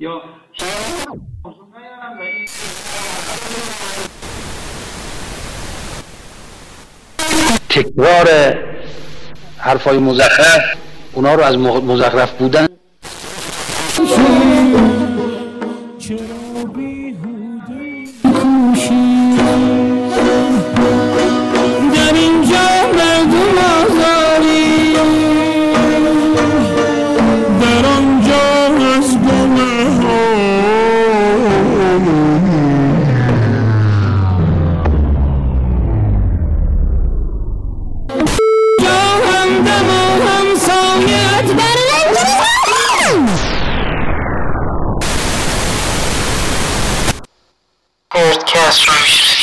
یا تکرار حرفای مزخرف اونا رو از مزخرف بودن. چرا بیهوده transformation